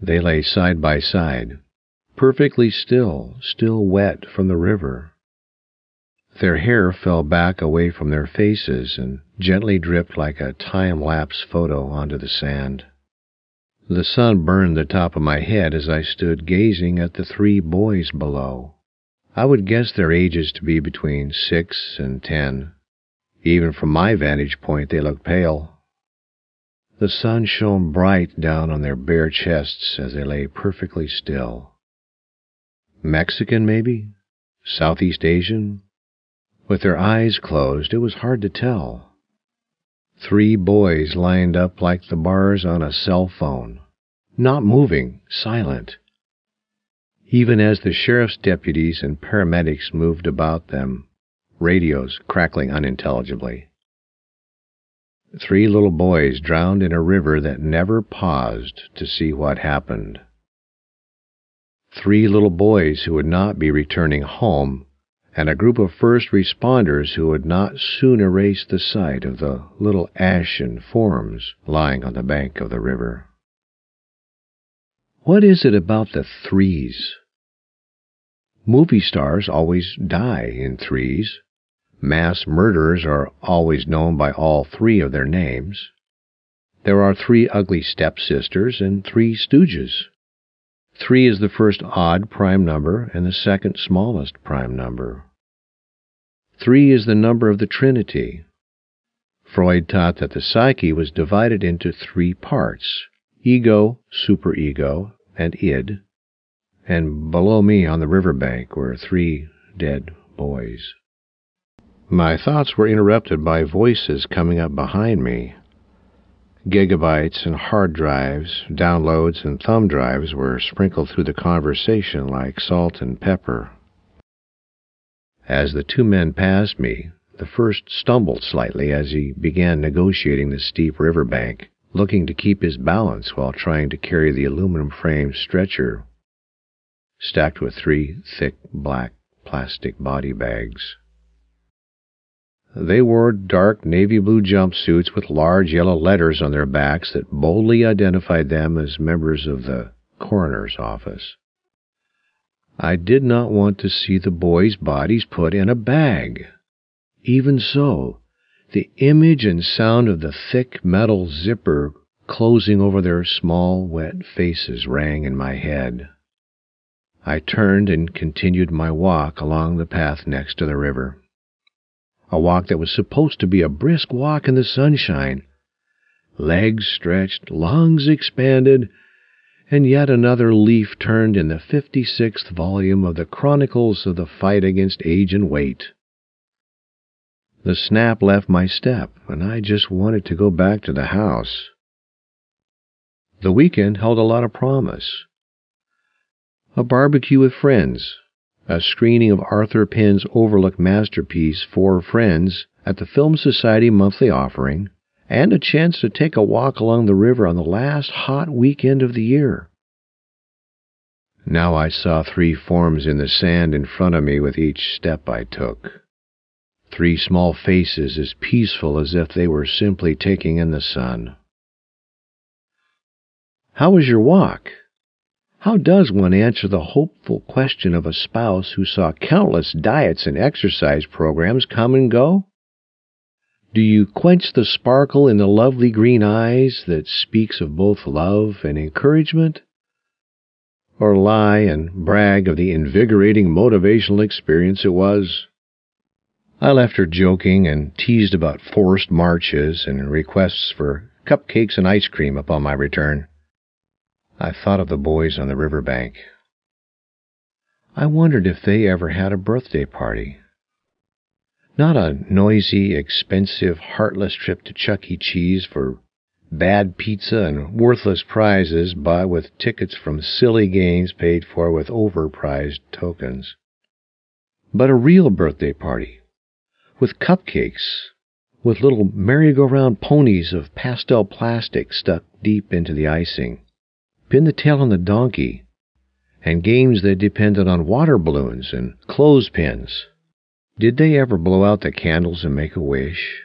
They lay side by side, perfectly still, still wet from the river. Their hair fell back away from their faces and gently dripped like a time lapse photo onto the sand. The sun burned the top of my head as I stood gazing at the three boys below. I would guess their ages to be between six and ten. Even from my vantage point, they looked pale. The sun shone bright down on their bare chests as they lay perfectly still. Mexican, maybe? Southeast Asian? With their eyes closed, it was hard to tell. Three boys lined up like the bars on a cell phone, not moving, silent. Even as the sheriff's deputies and paramedics moved about them, radios crackling unintelligibly. Three little boys drowned in a river that never paused to see what happened. Three little boys who would not be returning home and a group of first responders who would not soon erase the sight of the little ashen forms lying on the bank of the river. What is it about the threes? Movie stars always die in threes. Mass murderers are always known by all three of their names. There are three ugly stepsisters and three stooges. Three is the first odd prime number and the second smallest prime number. Three is the number of the Trinity. Freud taught that the psyche was divided into three parts ego, superego, and id. And below me on the river bank were three dead boys. My thoughts were interrupted by voices coming up behind me. Gigabytes and hard drives, downloads and thumb drives were sprinkled through the conversation like salt and pepper. As the two men passed me, the first stumbled slightly as he began negotiating the steep river bank, looking to keep his balance while trying to carry the aluminum framed stretcher stacked with three thick black plastic body bags. They wore dark navy blue jumpsuits with large yellow letters on their backs that boldly identified them as members of the coroner's office. I did not want to see the boys' bodies put in a bag. Even so, the image and sound of the thick metal zipper closing over their small, wet faces rang in my head. I turned and continued my walk along the path next to the river. A walk that was supposed to be a brisk walk in the sunshine. Legs stretched, lungs expanded, and yet another leaf turned in the fifty sixth volume of the Chronicles of the Fight Against Age and Weight. The snap left my step, and I just wanted to go back to the house. The weekend held a lot of promise. A barbecue with friends, a screening of Arthur Penn's overlooked masterpiece, Four Friends, at the Film Society monthly offering, and a chance to take a walk along the river on the last hot weekend of the year. Now I saw three forms in the sand in front of me with each step I took. Three small faces as peaceful as if they were simply taking in the sun. How was your walk? How does one answer the hopeful question of a spouse who saw countless diets and exercise programs come and go? Do you quench the sparkle in the lovely green eyes that speaks of both love and encouragement? Or lie and brag of the invigorating motivational experience it was? I left her joking and teased about forced marches and requests for cupcakes and ice cream upon my return. I thought of the boys on the river bank. I wondered if they ever had a birthday party. Not a noisy, expensive, heartless trip to Chuck E. Cheese for bad pizza and worthless prizes bought with tickets from silly games paid for with overpriced tokens. But a real birthday party, with cupcakes, with little merry-go-round ponies of pastel plastic stuck deep into the icing, pin the tail on the donkey, and games that depended on water balloons and clothespins did they ever blow out the candles and make a wish?